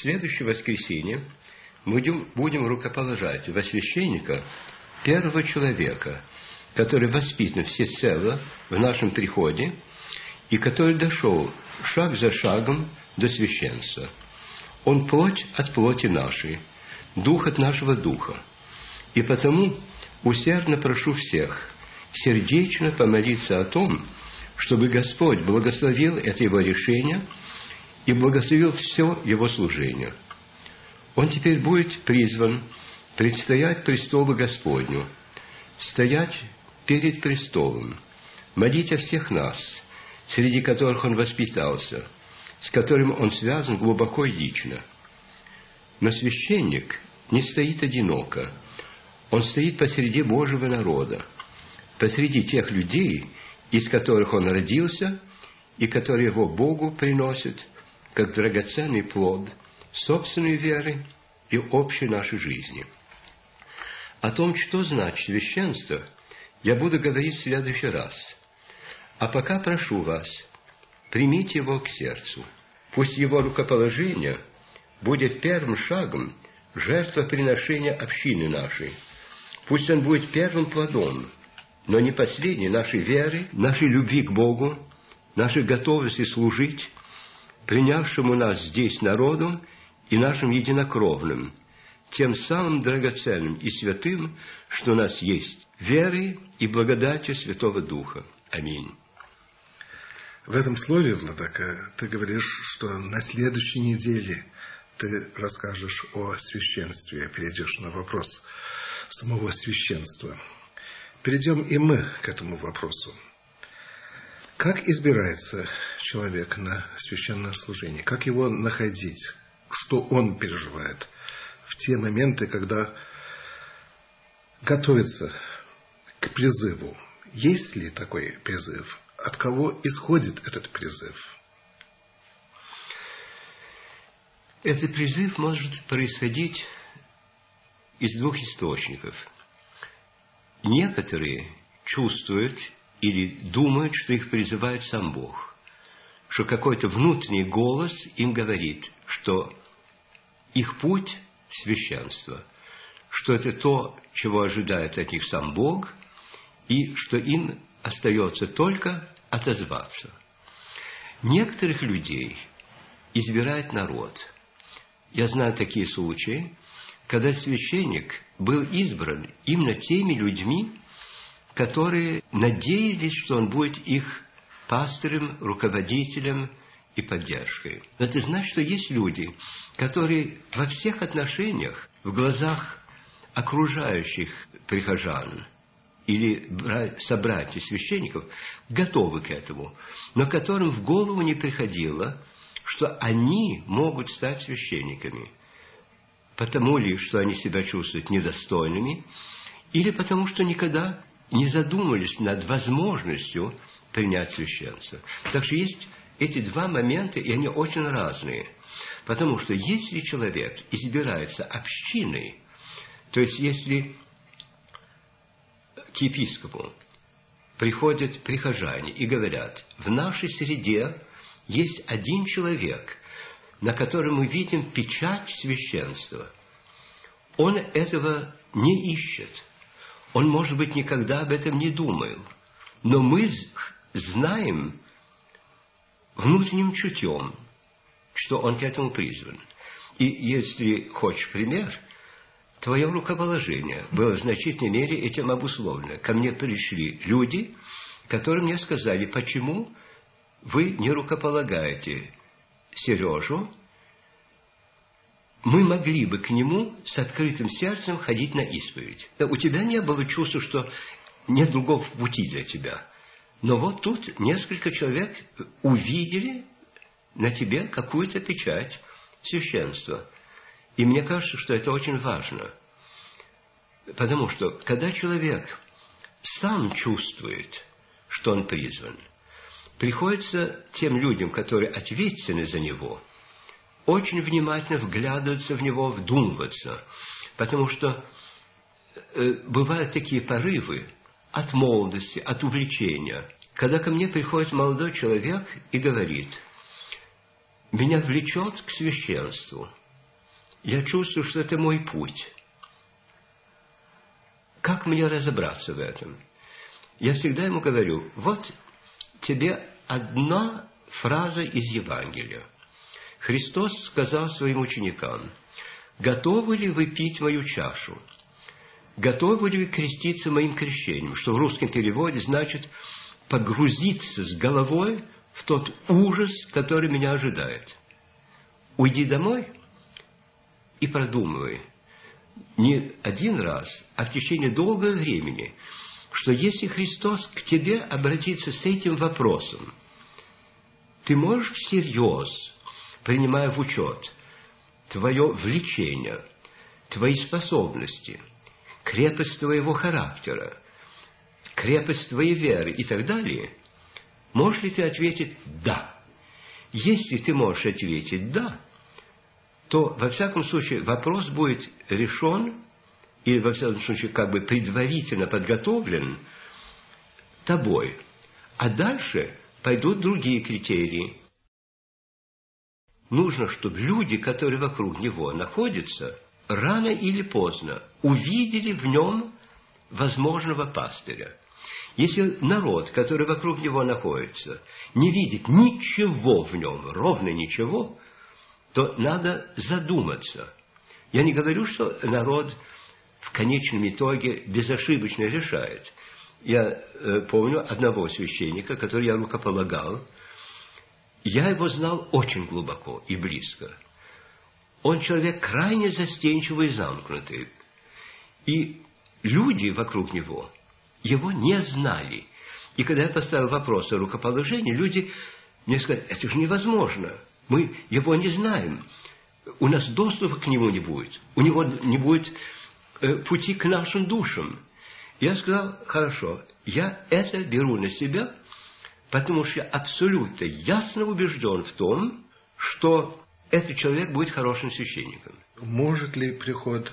В следующее воскресенье мы будем, рукоположать во священника первого человека, который воспитан всецело в нашем приходе и который дошел шаг за шагом до священства. Он плоть от плоти нашей, дух от нашего духа. И потому усердно прошу всех сердечно помолиться о том, чтобы Господь благословил это его решение и благословил все его служение. Он теперь будет призван предстоять престолу Господню, стоять перед престолом, молить о всех нас, среди которых он воспитался, с которым он связан глубоко и лично. Но священник не стоит одиноко, он стоит посреди Божьего народа, посреди тех людей, из которых он родился и которые его Богу приносят, как драгоценный плод собственной веры и общей нашей жизни. О том, что значит священство, я буду говорить в следующий раз. А пока прошу вас, примите его к сердцу. Пусть его рукоположение будет первым шагом жертвоприношения общины нашей. Пусть он будет первым плодом, но не последней нашей веры, нашей любви к Богу, нашей готовности служить, принявшему нас здесь народу и нашим единокровным, тем самым драгоценным и святым, что у нас есть, верой и благодатью Святого Духа. Аминь. В этом слове, Владака, ты говоришь, что на следующей неделе ты расскажешь о священстве, перейдешь на вопрос самого священства. Перейдем и мы к этому вопросу. Как избирается человек на священное служение? Как его находить? Что он переживает в те моменты, когда готовится к призыву? Есть ли такой призыв? От кого исходит этот призыв? Этот призыв может происходить из двух источников. Некоторые чувствуют или думают, что их призывает сам Бог, что какой-то внутренний голос им говорит, что их путь – священство, что это то, чего ожидает от них сам Бог, и что им остается только отозваться. Некоторых людей избирает народ. Я знаю такие случаи, когда священник был избран именно теми людьми, которые надеялись, что он будет их пастырем, руководителем и поддержкой. Но это значит, что есть люди, которые во всех отношениях, в глазах окружающих прихожан или собратьев священников, готовы к этому, но которым в голову не приходило, что они могут стать священниками – потому ли, что они себя чувствуют недостойными, или потому что никогда не задумывались над возможностью принять священство. Так что есть эти два момента, и они очень разные. Потому что если человек избирается общиной, то есть если к епископу приходят прихожане и говорят, в нашей среде есть один человек, на котором мы видим печать священства. Он этого не ищет. Он, может быть, никогда об этом не думал. Но мы знаем внутренним чутьем, что он к этому призван. И если хочешь пример, твое рукоположение было в значительной мере этим обусловлено. Ко мне пришли люди, которые мне сказали, почему вы не рукополагаете Сережу, мы могли бы к нему с открытым сердцем ходить на исповедь. У тебя не было чувства, что нет другого пути для тебя. Но вот тут несколько человек увидели на тебе какую-то печать священства. И мне кажется, что это очень важно. Потому что, когда человек сам чувствует, что он призван – приходится тем людям, которые ответственны за него, очень внимательно вглядываться в него, вдумываться, потому что э, бывают такие порывы от молодости, от увлечения, когда ко мне приходит молодой человек и говорит, меня влечет к священству, я чувствую, что это мой путь. Как мне разобраться в этом? Я всегда ему говорю, вот тебе одна фраза из Евангелия. Христос сказал своим ученикам, готовы ли вы пить мою чашу? Готовы ли вы креститься моим крещением? Что в русском переводе значит погрузиться с головой в тот ужас, который меня ожидает. Уйди домой и продумывай не один раз, а в течение долгого времени, что если Христос к тебе обратится с этим вопросом, ты можешь всерьез, принимая в учет твое влечение, твои способности, крепость твоего характера, крепость твоей веры и так далее, можешь ли ты ответить «да»? Если ты можешь ответить «да», то, во всяком случае, вопрос будет решен, или, во всяком случае, как бы предварительно подготовлен тобой. А дальше пойдут другие критерии. Нужно, чтобы люди, которые вокруг него находятся, рано или поздно увидели в нем возможного пастыря. Если народ, который вокруг него находится, не видит ничего в нем, ровно ничего, то надо задуматься. Я не говорю, что народ в конечном итоге безошибочно решает. Я э, помню одного священника, который я рукополагал. Я его знал очень глубоко и близко. Он человек крайне застенчивый и замкнутый. И люди вокруг него его не знали. И когда я поставил вопрос о рукоположении, люди мне сказали, это же невозможно. Мы его не знаем. У нас доступа к нему не будет. У него не будет э, пути к нашим душам. Я сказал, хорошо, я это беру на себя, потому что я абсолютно ясно убежден в том, что этот человек будет хорошим священником. Может ли приход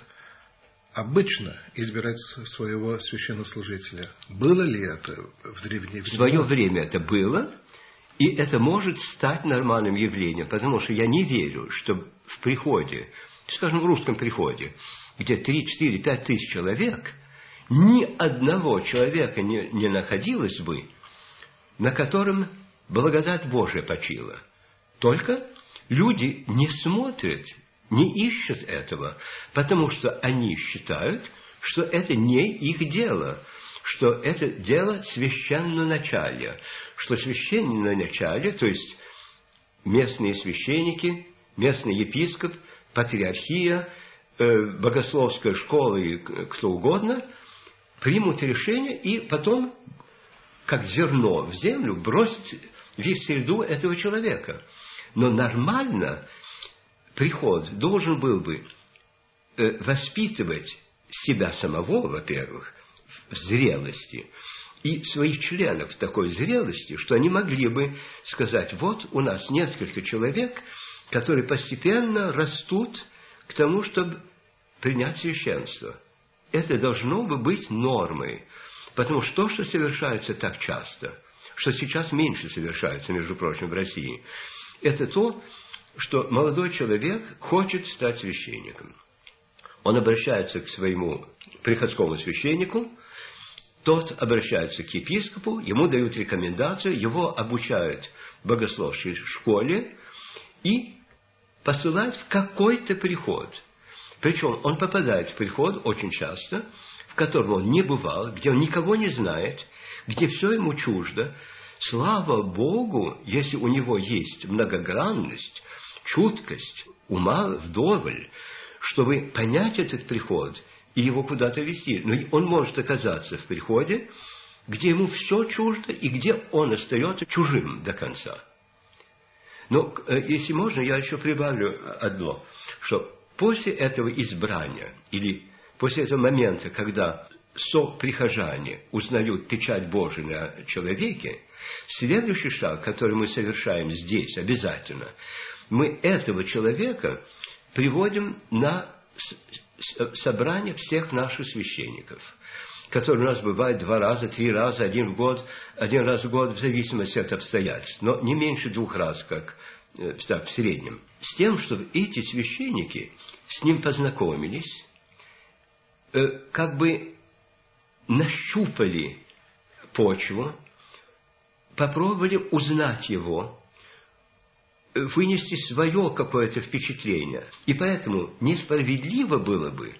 обычно избирать своего священнослужителя? Было ли это в древние времена? В свое время это было, и это может стать нормальным явлением, потому что я не верю, что в приходе, скажем, в русском приходе, где 3, 4, 5 тысяч человек, ни одного человека не, не находилось бы, на котором благодать Божия почила. Только люди не смотрят, не ищут этого, потому что они считают, что это не их дело, что это дело священноначалия, что священноначалие, то есть местные священники, местный епископ, патриархия, э, богословская школа и кто угодно, примут решение и потом, как зерно в землю, бросить в их среду этого человека. Но нормально приход должен был бы э, воспитывать себя самого, во-первых, в зрелости, и своих членов в такой зрелости, что они могли бы сказать, вот у нас несколько человек, которые постепенно растут к тому, чтобы принять священство. Это должно бы быть нормой, потому что то, что совершается так часто, что сейчас меньше совершается, между прочим, в России, это то, что молодой человек хочет стать священником. Он обращается к своему приходскому священнику, тот обращается к епископу, ему дают рекомендацию, его обучают в богословской школе и посылают в какой-то приход. Причем он попадает в приход очень часто, в котором он не бывал, где он никого не знает, где все ему чуждо. Слава Богу, если у него есть многогранность, чуткость, ума вдоволь, чтобы понять этот приход и его куда-то вести. Но он может оказаться в приходе, где ему все чуждо и где он остается чужим до конца. Но, э, если можно, я еще прибавлю одно, что после этого избрания или после этого момента, когда соприхожане узнают печать Божию на человеке, следующий шаг, который мы совершаем здесь обязательно, мы этого человека приводим на собрание всех наших священников, которые у нас бывают два раза, три раза, один в год, один раз в год, в зависимости от обстоятельств, но не меньше двух раз, как э, в среднем, с тем, чтобы эти священники с ним познакомились, как бы нащупали почву, попробовали узнать его, э, вынести свое какое-то впечатление. И поэтому несправедливо было бы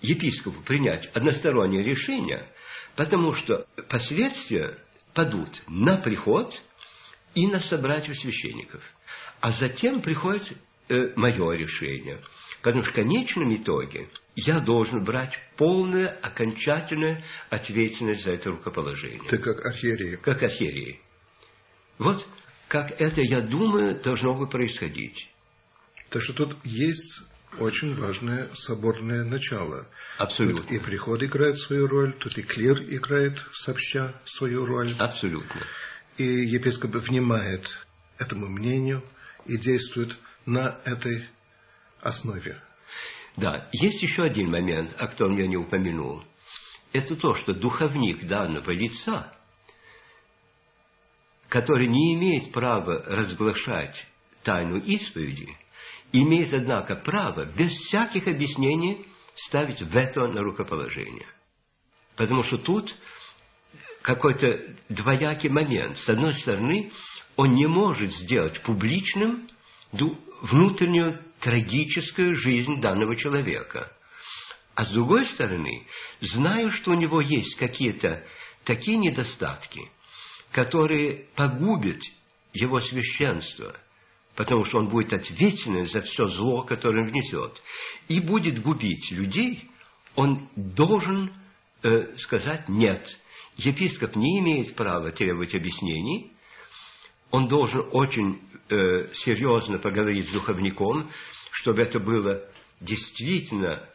епископу принять одностороннее решение, потому что последствия падут на приход и на собратьев священников. А затем приходит э, мое решение. Потому что в конечном итоге я должен брать полную, окончательную ответственность за это рукоположение. Ты как архиерей. Как архиерей. Вот как это, я думаю, должно бы происходить. Так что тут есть очень важное соборное начало. Абсолютно. Тут и приход играет свою роль, тут и клир играет сообща свою роль. Абсолютно. И епископ внимает этому мнению и действует на этой основе. Да, есть еще один момент, о котором я не упомянул. Это то, что духовник данного лица, который не имеет права разглашать тайну исповеди, имеет, однако, право без всяких объяснений ставить вето на рукоположение. Потому что тут какой-то двоякий момент. С одной стороны, он не может сделать публичным внутреннюю трагическую жизнь данного человека. А с другой стороны, знаю, что у него есть какие-то такие недостатки, которые погубят его священство, потому что он будет ответственен за все зло, которое он внесет, и будет губить людей, он должен э, сказать «нет». Епископ не имеет права требовать объяснений, он должен очень э, серьезно поговорить с духовником, чтобы это было действительно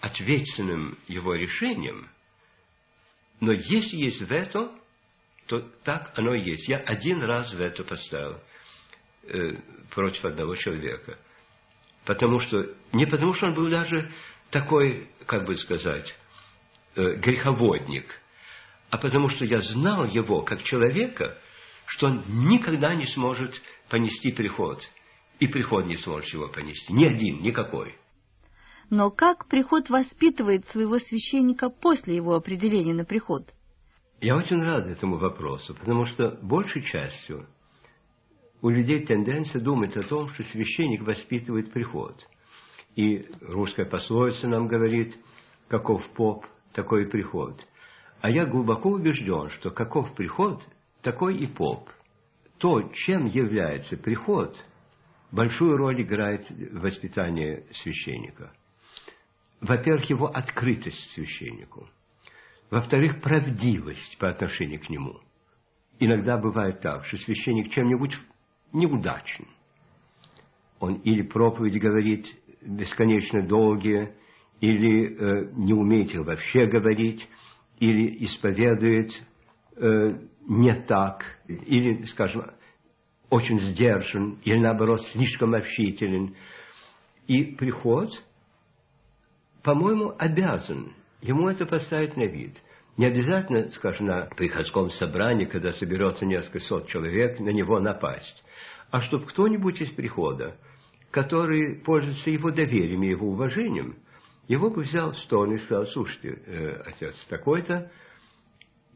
ответственным его решением. Но если есть вето, то так оно и есть. Я один раз вето поставил э, против одного человека. Потому что, не потому что он был даже такой, как бы сказать, э, греховодник, а потому что я знал его как человека, что он никогда не сможет понести приход. И приход не сможет его понести. Ни один, никакой. Но как приход воспитывает своего священника после его определения на приход? Я очень рад этому вопросу, потому что большей частью у людей тенденция думать о том, что священник воспитывает приход. И русская пословица нам говорит, каков поп, такой приход. А я глубоко убежден, что каков приход, такой и поп. То, чем является приход, большую роль играет в воспитании священника. Во-первых, его открытость священнику. Во-вторых, правдивость по отношению к нему. Иногда бывает так, что священник чем-нибудь неудачен. Он или проповедь говорит бесконечно долгие, или э, не умеет их вообще говорить, или исповедует э, не так, или, скажем, очень сдержан, или наоборот слишком общителен. И приход, по-моему, обязан ему это поставить на вид. Не обязательно, скажем, на приходском собрании, когда соберется несколько сот человек, на него напасть. А чтобы кто-нибудь из прихода, который пользуется его доверием и его уважением, его бы взял в сторону и сказал, слушайте, э, отец такой-то,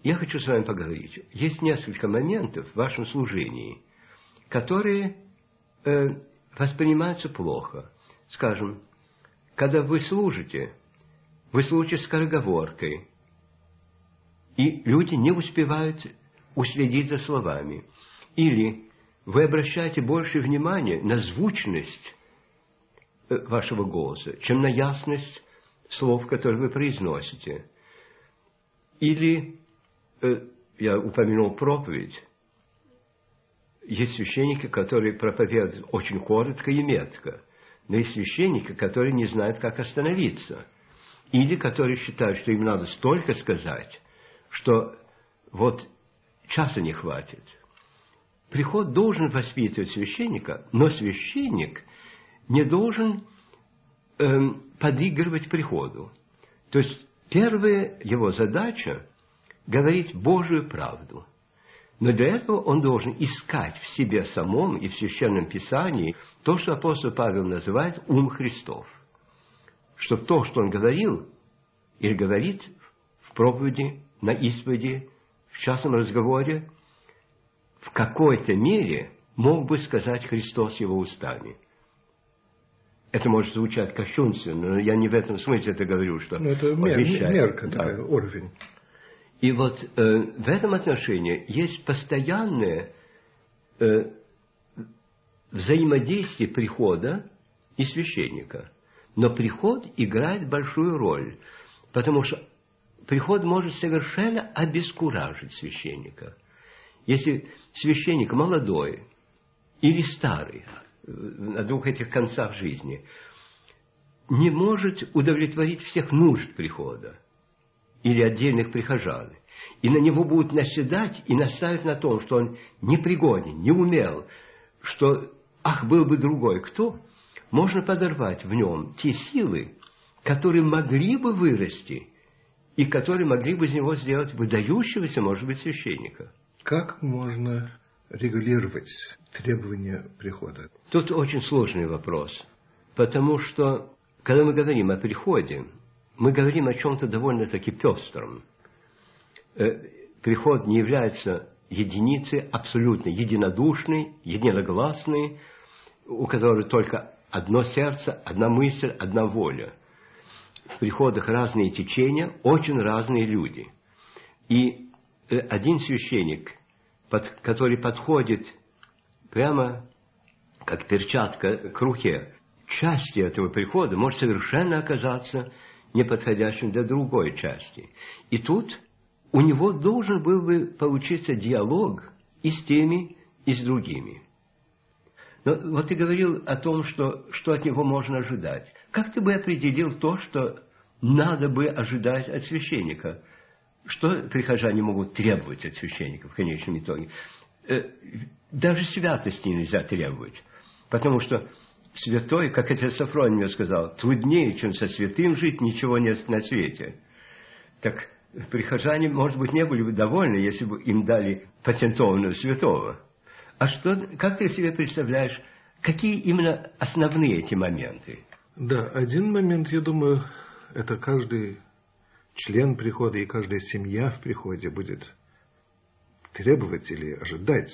я хочу с вами поговорить. Есть несколько моментов в вашем служении, которые э, воспринимаются плохо. Скажем, когда вы служите, вы служите скороговоркой, и люди не успевают уследить за словами. Или вы обращаете больше внимания на звучность э, вашего голоса, чем на ясность слов, которые вы произносите. Или, я упомянул проповедь, есть священники, которые проповедуют очень коротко и метко, но есть священники, которые не знают, как остановиться, или которые считают, что им надо столько сказать, что вот часа не хватит. Приход должен воспитывать священника, но священник не должен эм, подыгрывать приходу. То есть первая его задача – говорить Божию правду. Но для этого он должен искать в себе самом и в Священном Писании то, что апостол Павел называет ум Христов. Чтобы то, что он говорил или говорит в проповеди, на исповеди, в частном разговоре, в какой-то мере мог бы сказать Христос его устами. Это может звучать кощунственно, но я не в этом смысле это говорю, что... Ну, это мер, мерка, да. такая, уровень. И вот э, в этом отношении есть постоянное э, взаимодействие прихода и священника. Но приход играет большую роль, потому что приход может совершенно обескуражить священника. Если священник молодой или старый, э, на двух этих концах жизни, не может удовлетворить всех нужд прихода, или отдельных прихожан. И на него будут наседать и наставить на том, что он непригоден, не умел, что, ах, был бы другой кто, можно подорвать в нем те силы, которые могли бы вырасти и которые могли бы из него сделать выдающегося, может быть, священника. Как можно регулировать требования прихода? Тут очень сложный вопрос, потому что, когда мы говорим о приходе, мы говорим о чем-то довольно-таки пестром. Э, приход не является единицей абсолютно единодушной, единогласной, у которой только одно сердце, одна мысль, одна воля. В приходах разные течения, очень разные люди. И э, один священник, который подходит прямо как перчатка к руке, части этого прихода может совершенно оказаться неподходящим для другой части. И тут у него должен был бы получиться диалог и с теми, и с другими. Но вот ты говорил о том, что, что от него можно ожидать. Как ты бы определил то, что надо бы ожидать от священника? Что прихожане могут требовать от священника в конечном итоге? Э, даже святости нельзя требовать, потому что святой, как это Сафрон мне сказал, труднее, чем со святым жить, ничего нет на свете. Так прихожане, может быть, не были бы довольны, если бы им дали патентованного святого. А что, как ты себе представляешь, какие именно основные эти моменты? Да, один момент, я думаю, это каждый член прихода и каждая семья в приходе будет требовать или ожидать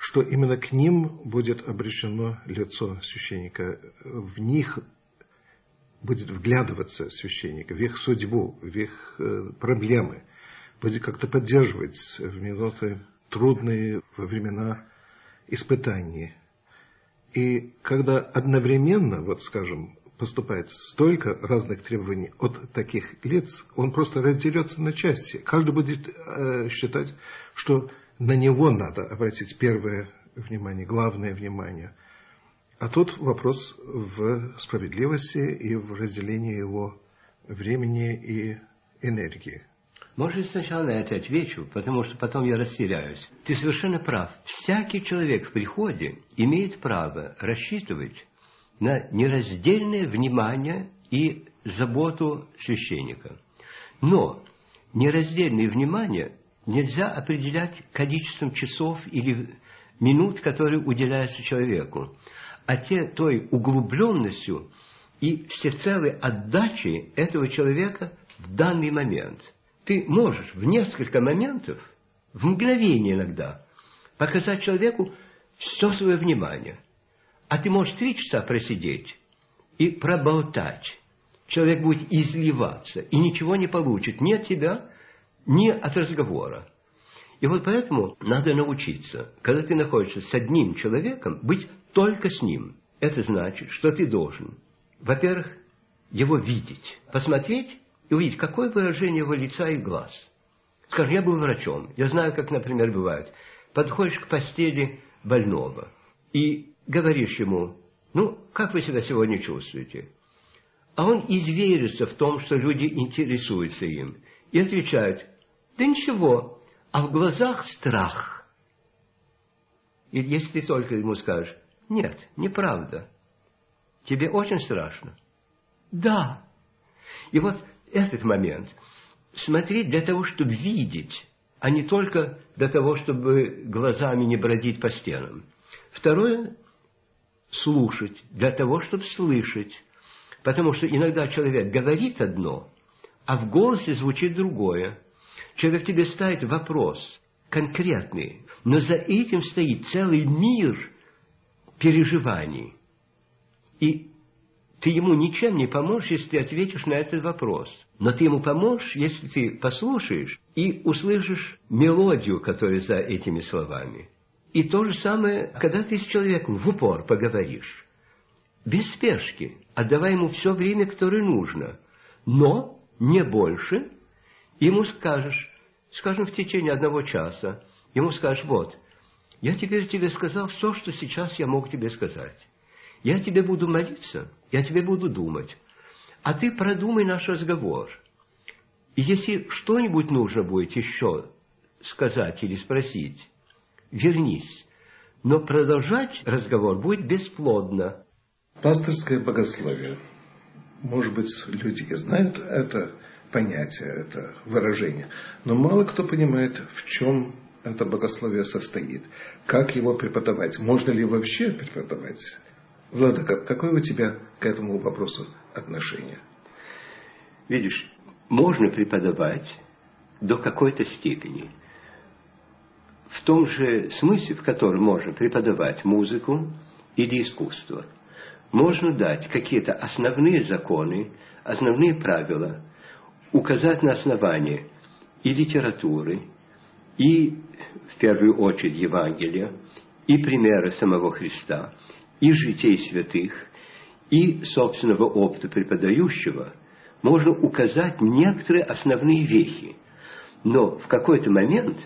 что именно к ним будет обращено лицо священника, в них будет вглядываться священник, в их судьбу, в их э, проблемы, будет как-то поддерживать в минуты трудные, во времена испытаний. И когда одновременно, вот скажем, поступает столько разных требований от таких лиц, он просто разделется на части. Каждый будет э, считать, что на него надо обратить первое внимание, главное внимание. А тут вопрос в справедливости и в разделении его времени и энергии. Может, сначала на это отвечу, потому что потом я растеряюсь. Ты совершенно прав. Всякий человек в приходе имеет право рассчитывать на нераздельное внимание и заботу священника. Но нераздельное внимание нельзя определять количеством часов или минут, которые уделяются человеку, а те той углубленностью и всецелой отдачей этого человека в данный момент. Ты можешь в несколько моментов, в мгновение иногда, показать человеку все свое внимание. А ты можешь три часа просидеть и проболтать. Человек будет изливаться и ничего не получит ни от тебя, не от разговора. И вот поэтому надо научиться, когда ты находишься с одним человеком, быть только с ним. Это значит, что ты должен, во-первых, его видеть, посмотреть и увидеть, какое выражение его лица и глаз. Скажем, я был врачом, я знаю, как, например, бывает. Подходишь к постели больного и говоришь ему, ну, как вы себя сегодня чувствуете? А он изверится в том, что люди интересуются им и отвечают, да ничего, а в глазах страх. И если ты только ему скажешь, нет, неправда, тебе очень страшно. Да. И вот этот момент, смотреть для того, чтобы видеть а не только для того, чтобы глазами не бродить по стенам. Второе – слушать, для того, чтобы слышать. Потому что иногда человек говорит одно, а в голосе звучит другое. Человек тебе ставит вопрос конкретный, но за этим стоит целый мир переживаний. И ты ему ничем не поможешь, если ты ответишь на этот вопрос. Но ты ему поможешь, если ты послушаешь и услышишь мелодию, которая за этими словами. И то же самое, когда ты с человеком в упор поговоришь. Без спешки, отдавай ему все время, которое нужно. Но не больше. Ему скажешь, скажем, в течение одного часа, ему скажешь, вот, я теперь тебе сказал все, что сейчас я мог тебе сказать. Я тебе буду молиться, я тебе буду думать. А ты продумай наш разговор. И если что-нибудь нужно будет еще сказать или спросить, вернись. Но продолжать разговор будет бесплодно. Пасторское богословие. Может быть, люди и знают это понятие, это выражение, но мало кто понимает, в чем это богословие состоит, как его преподавать, можно ли вообще преподавать Владыка, какое у тебя к этому вопросу отношение? Видишь, можно преподавать до какой-то степени. В том же смысле, в котором можно преподавать музыку или искусство. Можно дать какие-то основные законы, основные правила, указать на основание и литературы, и, в первую очередь, Евангелия, и примеры самого Христа – и житей святых, и собственного опыта преподающего можно указать некоторые основные вехи. Но в какой-то момент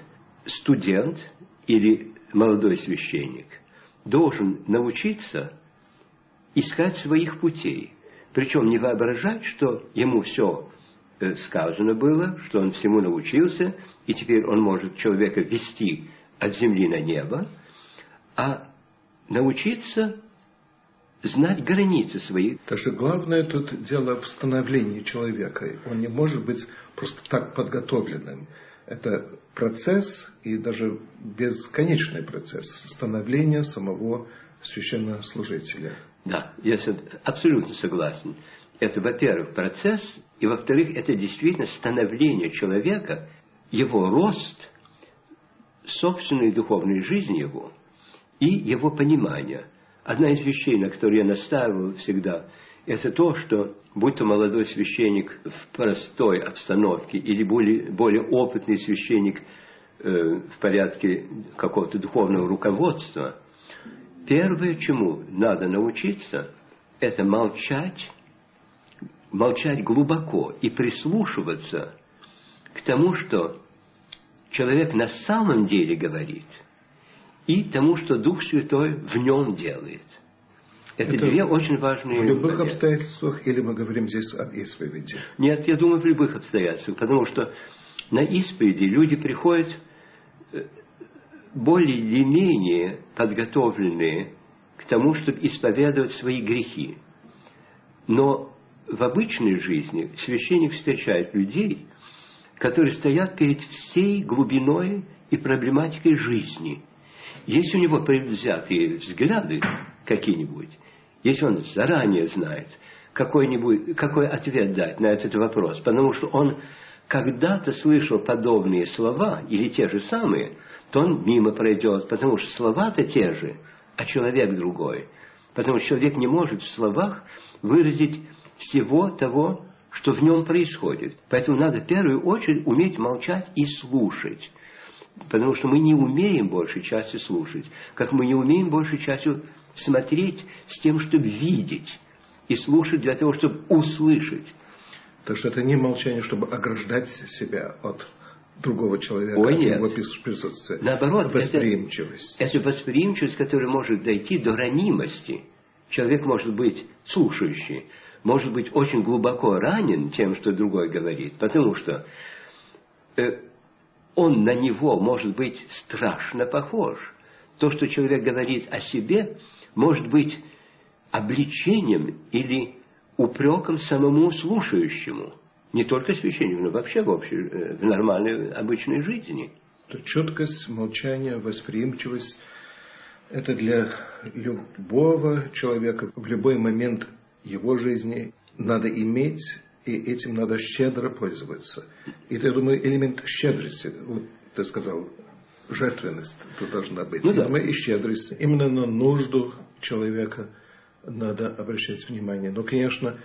студент или молодой священник должен научиться искать своих путей. Причем не воображать, что ему все э, сказано было, что он всему научился, и теперь он может человека вести от земли на небо, а научиться знать границы свои. Так что главное тут дело в становлении человека. Он не может быть просто так подготовленным. Это процесс и даже бесконечный процесс становления самого священнослужителя. Да, я абсолютно согласен. Это, во-первых, процесс, и, во-вторых, это действительно становление человека, его рост, собственной духовной жизни его и его понимание – Одна из вещей, на которую я настаивал всегда, это то, что будь то молодой священник в простой обстановке или более, более опытный священник э, в порядке какого-то духовного руководства, первое, чему надо научиться, это молчать, молчать глубоко и прислушиваться к тому, что человек на самом деле говорит – и тому, что Дух Святой в нем делает. Это, Это две очень важные... В любых моменты. обстоятельствах или мы говорим здесь об исповеди? Нет, я думаю, в любых обстоятельствах, потому что на исповеди люди приходят э, более или менее подготовленные к тому, чтобы исповедовать свои грехи. Но в обычной жизни священник встречает людей, которые стоят перед всей глубиной и проблематикой жизни – если у него предвзятые взгляды какие-нибудь, если он заранее знает, какой-нибудь, какой ответ дать на этот вопрос, потому что он когда-то слышал подобные слова, или те же самые, то он мимо пройдет, потому что слова-то те же, а человек другой. Потому что человек не может в словах выразить всего того, что в нем происходит. Поэтому надо в первую очередь уметь молчать и слушать. Потому что мы не умеем большей частью слушать, как мы не умеем большей частью смотреть с тем, чтобы видеть, и слушать для того, чтобы услышать. Так что это не молчание, чтобы ограждать себя от другого человека, Ой, от нет. его присутствия. Наоборот, восприимчивость. Это, это восприимчивость, которая может дойти до ранимости. Человек может быть слушающий, может быть очень глубоко ранен тем, что другой говорит, потому что э, он на него может быть страшно похож. То, что человек говорит о себе, может быть обличением или упреком самому слушающему. Не только священнику, но вообще в, общей, э, в нормальной обычной жизни. То четкость, молчание, восприимчивость – это для любого человека в любой момент его жизни надо иметь, и этим надо щедро пользоваться. И я думаю, элемент щедрости, вот ты сказал, жертвенность тут должна быть. Ну, да. и щедрость. Именно на нужду человека надо обращать внимание. Но, конечно,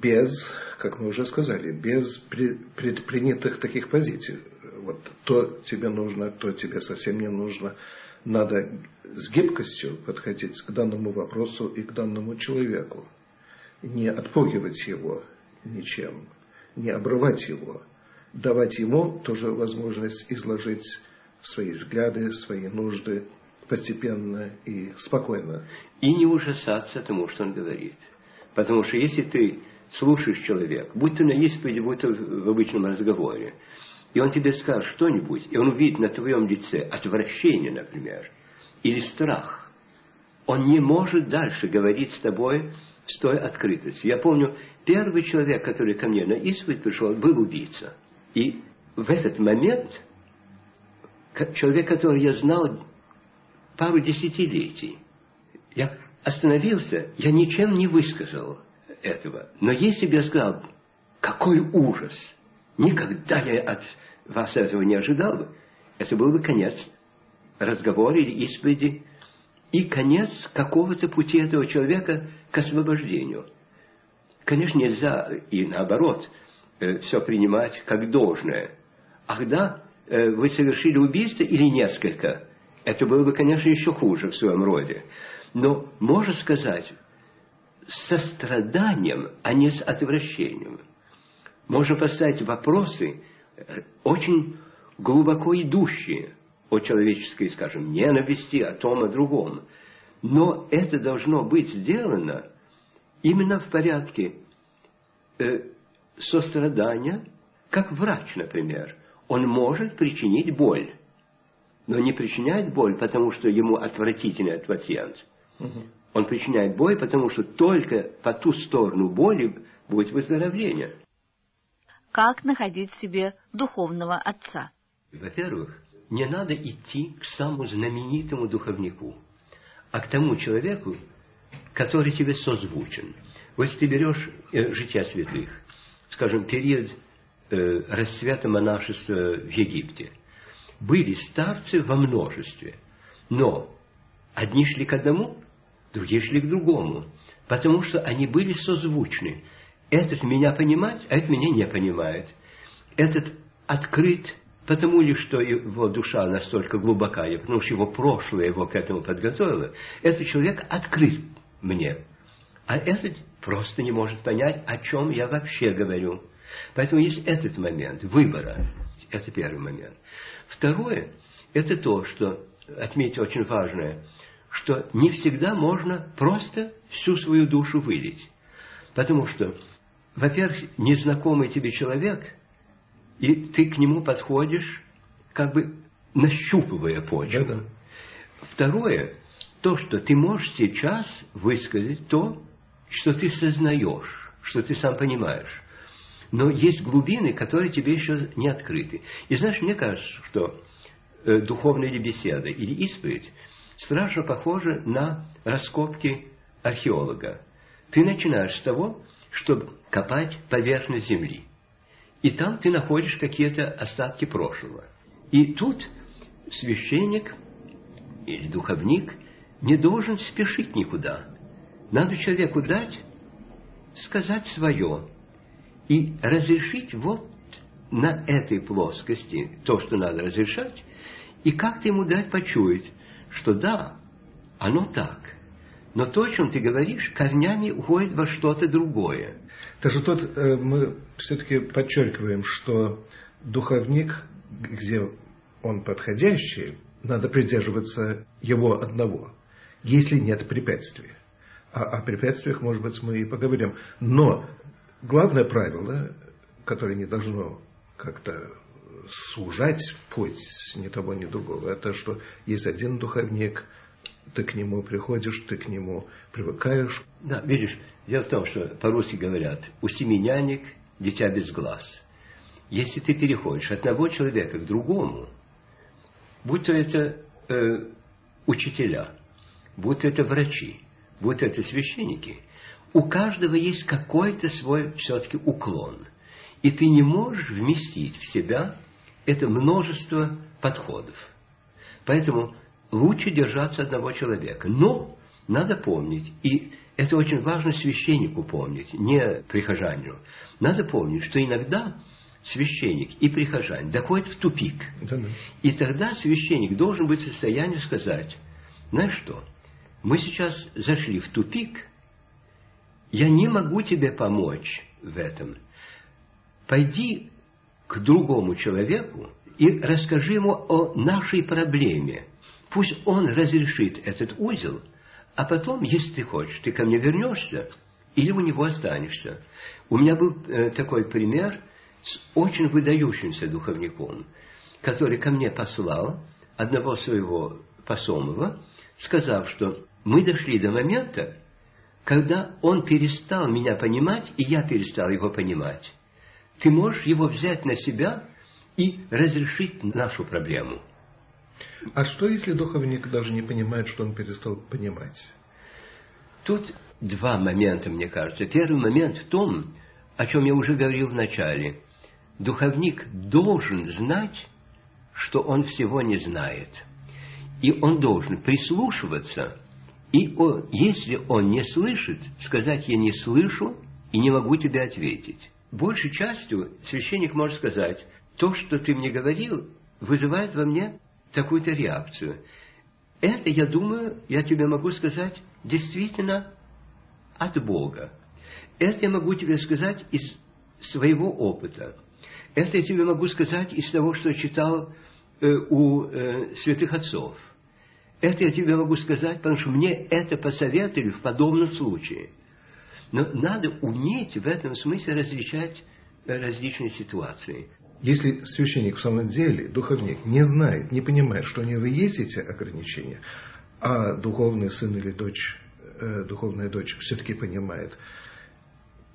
без, как мы уже сказали, без предпринятых таких позиций. Вот то тебе нужно, то тебе совсем не нужно. Надо с гибкостью подходить к данному вопросу и к данному человеку. Не отпугивать его ничем, не обрывать его, давать ему тоже возможность изложить свои взгляды, свои нужды постепенно и спокойно. И не ужасаться тому, что он говорит. Потому что если ты слушаешь человека, будь ты на исповеди, будь ты в обычном разговоре, и он тебе скажет что-нибудь, и он увидит на твоем лице отвращение, например, или страх, он не может дальше говорить с тобой с той открытостью. Я помню, первый человек, который ко мне на исповедь пришел, был убийца. И в этот момент человек, который я знал пару десятилетий, я остановился, я ничем не высказал этого. Но если бы я сказал, какой ужас, никогда я от вас этого не ожидал бы, это был бы конец разговора или исповеди, и конец какого-то пути этого человека к освобождению. Конечно, нельзя и наоборот э, все принимать как должное. Ах да, э, вы совершили убийство или несколько? Это было бы, конечно, еще хуже в своем роде. Но можно сказать, состраданием, а не с отвращением. Можно поставить вопросы очень глубоко идущие о человеческой, скажем, ненависти, о том, о другом. Но это должно быть сделано именно в порядке э, сострадания, как врач, например. Он может причинить боль, но не причиняет боль, потому что ему отвратительный пациент. Угу. Он причиняет боль, потому что только по ту сторону боли будет выздоровление. Как находить в себе духовного отца? Во-первых, не надо идти к самому знаменитому духовнику, а к тому человеку, который тебе созвучен. Вот если ты берешь э, жития святых, скажем, период э, расцвета монашества в Египте, были старцы во множестве, но одни шли к одному, другие шли к другому, потому что они были созвучны. Этот меня понимает, а этот меня не понимает. Этот открыт потому ли, что его душа настолько глубока, потому что его прошлое его к этому подготовило. Этот человек открыт мне, а этот просто не может понять, о чем я вообще говорю. Поэтому есть этот момент выбора. Это первый момент. Второе, это то, что, отметить очень важное – что не всегда можно просто всю свою душу вылить. Потому что, во-первых, незнакомый тебе человек, и ты к нему подходишь, как бы нащупывая почву. Да, да. Второе, то, что ты можешь сейчас высказать то, что ты сознаешь, что ты сам понимаешь. Но есть глубины, которые тебе еще не открыты. И знаешь, мне кажется, что э, духовная беседа или исповедь страшно похоже на раскопки археолога. Ты начинаешь с того, чтобы копать поверхность земли. И там ты находишь какие-то остатки прошлого. И тут священник или духовник не должен спешить никуда. Надо человеку дать, сказать свое и разрешить вот на этой плоскости то, что надо разрешать, и как-то ему дать почуять, что да, оно так. Но то, о чем ты говоришь, корнями уходит во что-то другое. Даже тут э, мы все-таки подчеркиваем, что духовник, где он подходящий, надо придерживаться его одного, если нет препятствий. А о препятствиях, может быть, мы и поговорим. Но главное правило, которое не должно как-то сужать путь ни того, ни другого. Это что есть один духовник, ты к нему приходишь, ты к нему привыкаешь. Да, видишь, дело в том, что по-русски говорят, у семи нянек дитя без глаз. если ты переходишь от одного человека к другому, будь то это э, учителя, будь то это врачи, будь то это священники, у каждого есть какой-то свой все-таки уклон. И ты не можешь вместить в себя это множество подходов. Поэтому лучше держаться одного человека. Но надо помнить, и это очень важно священнику помнить, не прихожанину. Надо помнить, что иногда священник и прихожанин доходят в тупик. Да, да. И тогда священник должен быть в состоянии сказать, знаешь что, мы сейчас зашли в тупик, я не могу тебе помочь в этом. Пойди к другому человеку и расскажи ему о нашей проблеме. Пусть он разрешит этот узел, а потом, если ты хочешь, ты ко мне вернешься или у него останешься. У меня был э, такой пример с очень выдающимся духовником, который ко мне послал одного своего посомого, сказав, что мы дошли до момента, когда он перестал меня понимать, и я перестал его понимать. Ты можешь его взять на себя и разрешить нашу проблему. А что, если духовник даже не понимает, что он перестал понимать? Тут два момента, мне кажется. Первый момент в том, о чем я уже говорил в начале. Духовник должен знать, что он всего не знает. И он должен прислушиваться, и он, если он не слышит, сказать «я не слышу и не могу тебе ответить». Большей частью священник может сказать, то, что ты мне говорил, вызывает во мне такую-то реакцию. Это, я думаю, я тебе могу сказать, действительно от Бога. Это я могу тебе сказать из своего опыта. Это я тебе могу сказать из того, что читал э, у э, святых отцов. Это я тебе могу сказать, потому что мне это посоветовали в подобном случае. Но надо уметь в этом смысле различать э, различные ситуации. Если священник в самом деле, духовник, не знает, не понимает, что у него есть эти ограничения, а духовный сын или дочь, э, духовная дочь все-таки понимает,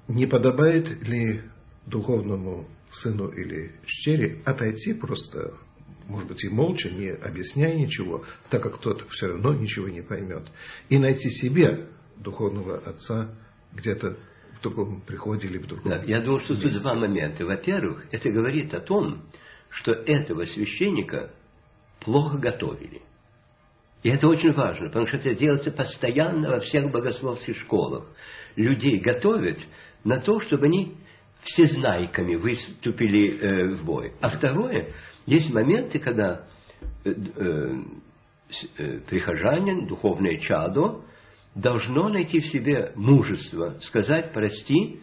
не подобает ли духовному сыну или щере отойти просто, может быть, и молча, не объясняя ничего, так как тот все равно ничего не поймет, и найти себе духовного отца где-то в другом приходе или в другом да, Я думаю, что тут два момента. Во-первых, это говорит о том, что этого священника плохо готовили. И это очень важно, потому что это делается постоянно во всех богословских школах. Людей готовят на то, чтобы они всезнайками выступили э, в бой. А второе, есть моменты, когда э, э, э прихожанин, духовное чадо, должно найти в себе мужество, сказать, прости,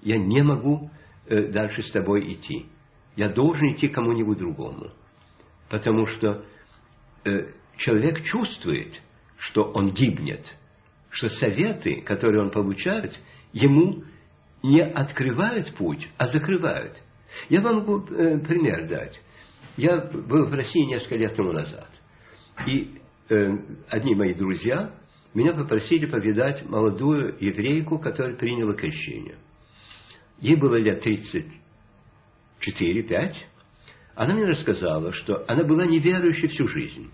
я не могу э, дальше с тобой идти. Я должен идти кому-нибудь другому. Потому что э, человек чувствует, что он гибнет, что советы, которые он получает, ему не открывают путь, а закрывают. Я вам могу э, пример дать. Я был в России несколько лет тому назад. И одни мои друзья меня попросили повидать молодую еврейку, которая приняла крещение. Ей было лет 34-5. Она мне рассказала, что она была неверующей всю жизнь.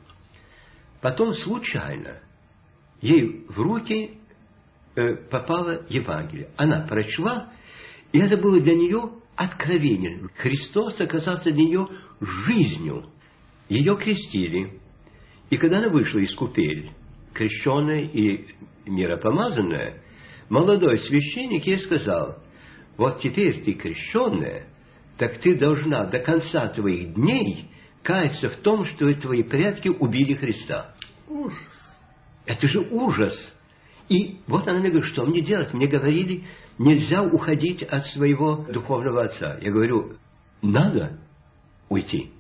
Потом случайно ей в руки э, попало Евангелие. Она прочла, и это было для нее откровение. Христос оказался для нее жизнью. Ее крестили. И когда она вышла из купели, крещенная и миропомазанная, молодой священник ей сказал, вот теперь ты крещенная, так ты должна до конца твоих дней каяться в том, что твои предки убили Христа. Ужас. Это же ужас. И вот она мне говорит, что мне делать? Мне говорили, нельзя уходить от своего духовного отца. Я говорю, надо уйти,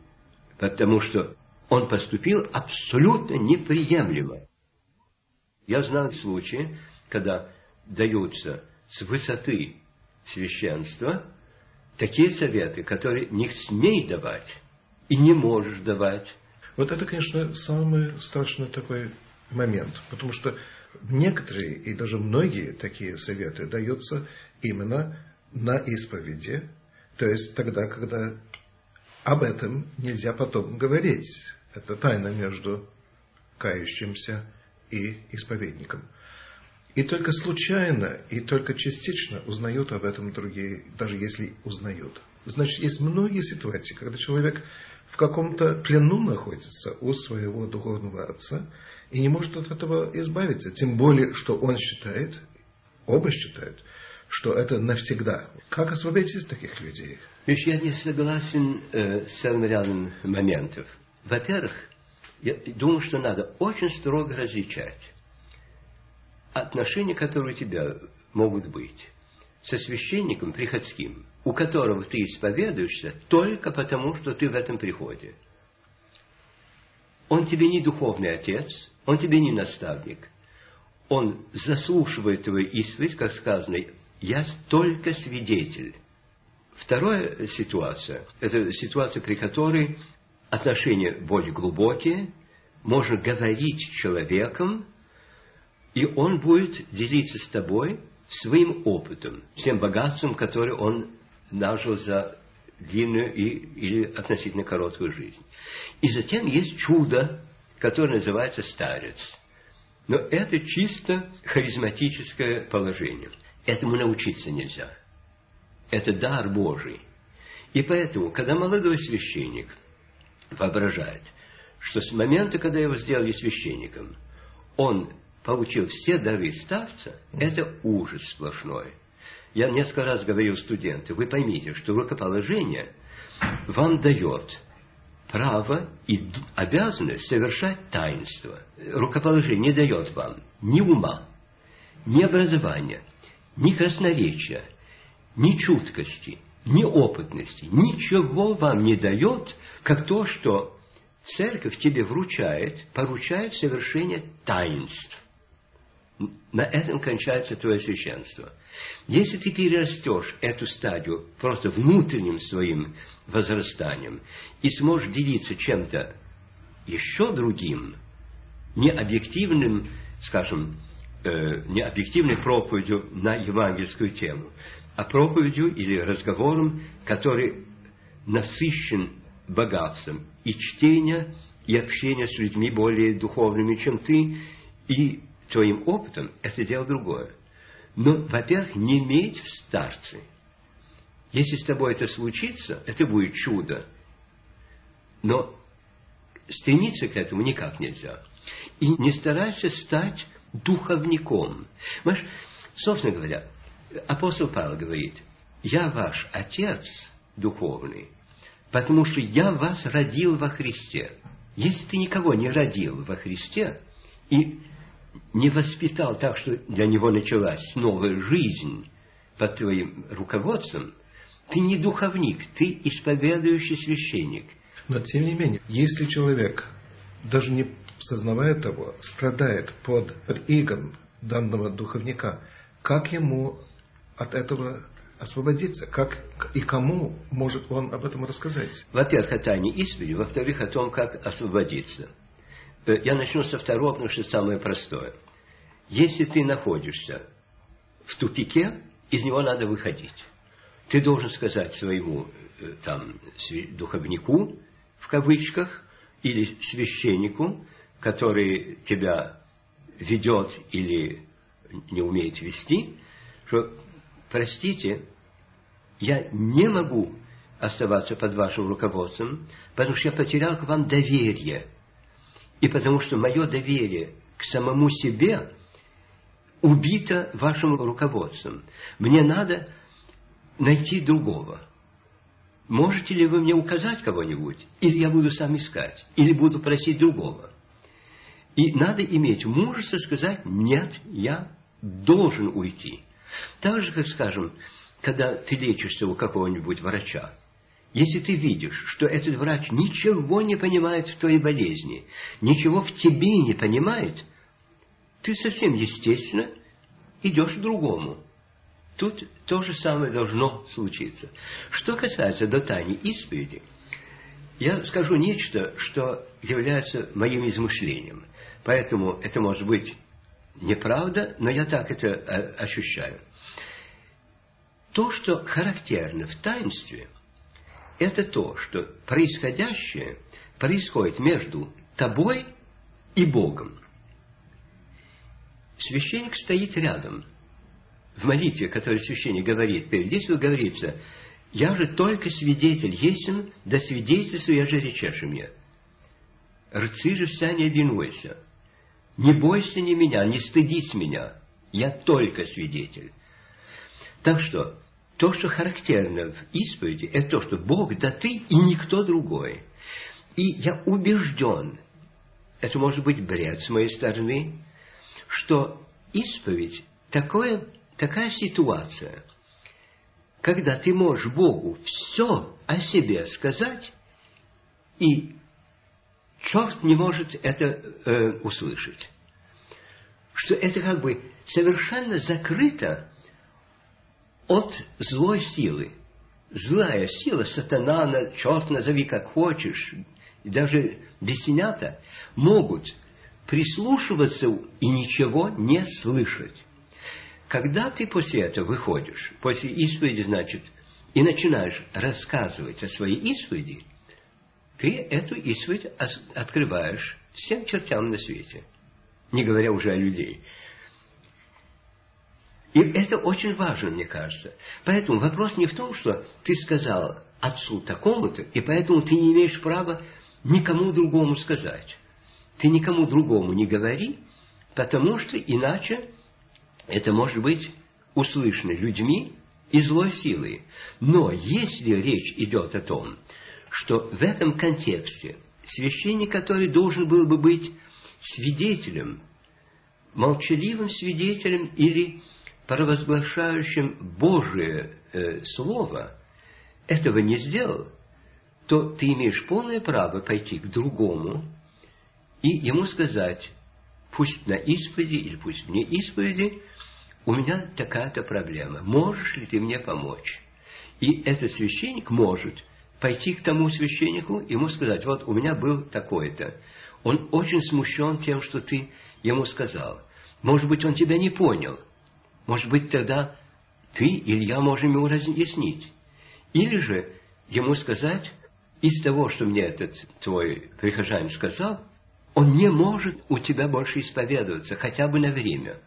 потому что он поступил абсолютно неприемлемо. Я знаю случаи, когда даются с высоты священства такие советы, которые не смей давать и не можешь давать. Вот это, конечно, самый страшный такой момент, потому что некоторые и даже многие такие советы даются именно на исповеди, То есть тогда, когда об этом нельзя потом говорить. Это тайна между кающимся и исповедником. И только случайно и только частично узнают об этом другие, даже если узнают. Значит, есть многие ситуации, когда человек в каком-то плену находится у своего духовного отца и не может от этого избавиться. Тем более, что он считает, оба считают, что это навсегда. Как освободить из таких людей? Видишь, я не согласен э, с целым рядом моментов. Во-первых, я думаю, что надо очень строго различать отношения, которые у тебя могут быть со священником приходским, у которого ты исповедуешься только потому, что ты в этом приходе. Он тебе не духовный отец, он тебе не наставник. Он заслушивает твою исповедь, как сказано, я только свидетель. Вторая ситуация, это ситуация, при которой отношения более глубокие, можно говорить с человеком, и он будет делиться с тобой своим опытом, тем богатством, которое он нажил за длинную и, или относительно короткую жизнь. И затем есть чудо, которое называется старец. Но это чисто харизматическое положение. Этому научиться нельзя. Это дар Божий. И поэтому, когда молодой священник воображает, что с момента, когда его сделали священником, он получил все дары старца, это ужас сплошной. Я несколько раз говорил студентам, вы поймите, что рукоположение вам дает право и обязанность совершать таинство. Рукоположение не дает вам ни ума, ни образования, ни красноречия, ни чуткости, ни опытности. Ничего вам не дает, как то, что церковь тебе вручает, поручает совершение таинств. На этом кончается твое священство. Если ты перерастешь эту стадию просто внутренним своим возрастанием и сможешь делиться чем-то еще другим, не объективным, скажем, э, не объективной проповедью на евангельскую тему, а проповедью или разговором, который насыщен богатством и чтения, и общения с людьми более духовными, чем ты, и твоим опытом, это дело другое. Но, во-первых, не иметь в старце. Если с тобой это случится, это будет чудо. Но стремиться к этому никак нельзя. И не старайся стать духовником. Понимаешь, собственно говоря, апостол Павел говорит, я ваш отец духовный, потому что я вас родил во Христе. Если ты никого не родил во Христе и не воспитал так, что для него началась новая жизнь под твоим руководством, ты не духовник, ты исповедующий священник. Но тем не менее, если человек, даже не сознавая того, страдает под, игом данного духовника, как ему от этого освободиться? Как и кому может он об этом рассказать? Во-первых, о тайне исповеди, во-вторых, о том, как освободиться. Э, я начну со второго, потому что самое простое. Если ты находишься в тупике, из него надо выходить. Ты должен сказать своему э, там, духовнику, в кавычках, или священнику, который тебя ведет или не умеет вести, что, простите, я не могу оставаться под вашим руководством, потому что я потерял к вам доверие. И потому что мое доверие к самому себе убито вашим руководством. Мне надо найти другого. Можете ли вы мне указать кого-нибудь? Или я буду сам искать? Или буду просить другого? И надо иметь мужество сказать, нет, я должен уйти. Так же, как, скажем, когда ты лечишься у какого-нибудь врача, если ты видишь, что этот врач ничего не понимает в твоей болезни, ничего в тебе не понимает, ты совсем естественно идешь к другому. Тут то же самое должно случиться. Что касается до тайны исповеди, я скажу нечто, что является моим измышлением. Поэтому это может быть неправда, но я так это э, ощущаю. То, что характерно в таинстве, это то, что происходящее происходит между тобой и Богом. Священник стоит рядом. В молитве, которую священник говорит, перед действием говорится, «Я же только свидетель, есен, да свидетельствую, я же речешь мне». Рцы же вся не обвинуйся. Не бойся ни меня, не стыдись меня. Я только свидетель. Так что, то, что характерно в исповеди, это то, что Бог да ты и никто другой. И я убежден, это может быть бред с моей стороны, что исповедь такое, такая ситуация, когда ты можешь Богу все о себе сказать, и черт не может это э, услышать. Что это как бы совершенно закрыто от злой силы. Злая сила, сатана, черт назови как хочешь, даже бесенята, могут прислушиваться и ничего не слышать. Когда ты после этого выходишь, после исповеди, значит, и начинаешь рассказывать о своей исповеди, ты эту исповедь открываешь всем чертям на свете, не говоря уже о людей. И это очень важно, мне кажется. Поэтому вопрос не в том, что ты сказал отцу такому-то, и поэтому ты не имеешь права никому другому сказать. Ты никому другому не говори, потому что иначе это может быть услышано людьми и злой силой. Но если речь идет о том, что в этом контексте священник, который должен был бы быть свидетелем, молчаливым свидетелем или провозглашающим Божие э, Слово, этого не сделал, то ты имеешь полное право пойти к другому и ему сказать, пусть на исповеди или пусть вне исповеди, у меня такая-то проблема, можешь ли ты мне помочь? И этот священник может пойти к тому священнику, ему сказать, вот у меня был такой-то. Он очень смущен тем, что ты ему сказал. Может быть, он тебя не понял. Может быть, тогда ты или я можем ему разъяснить. Или же ему сказать, из того, что мне этот твой прихожанин сказал, он не может у тебя больше исповедоваться, хотя бы на время –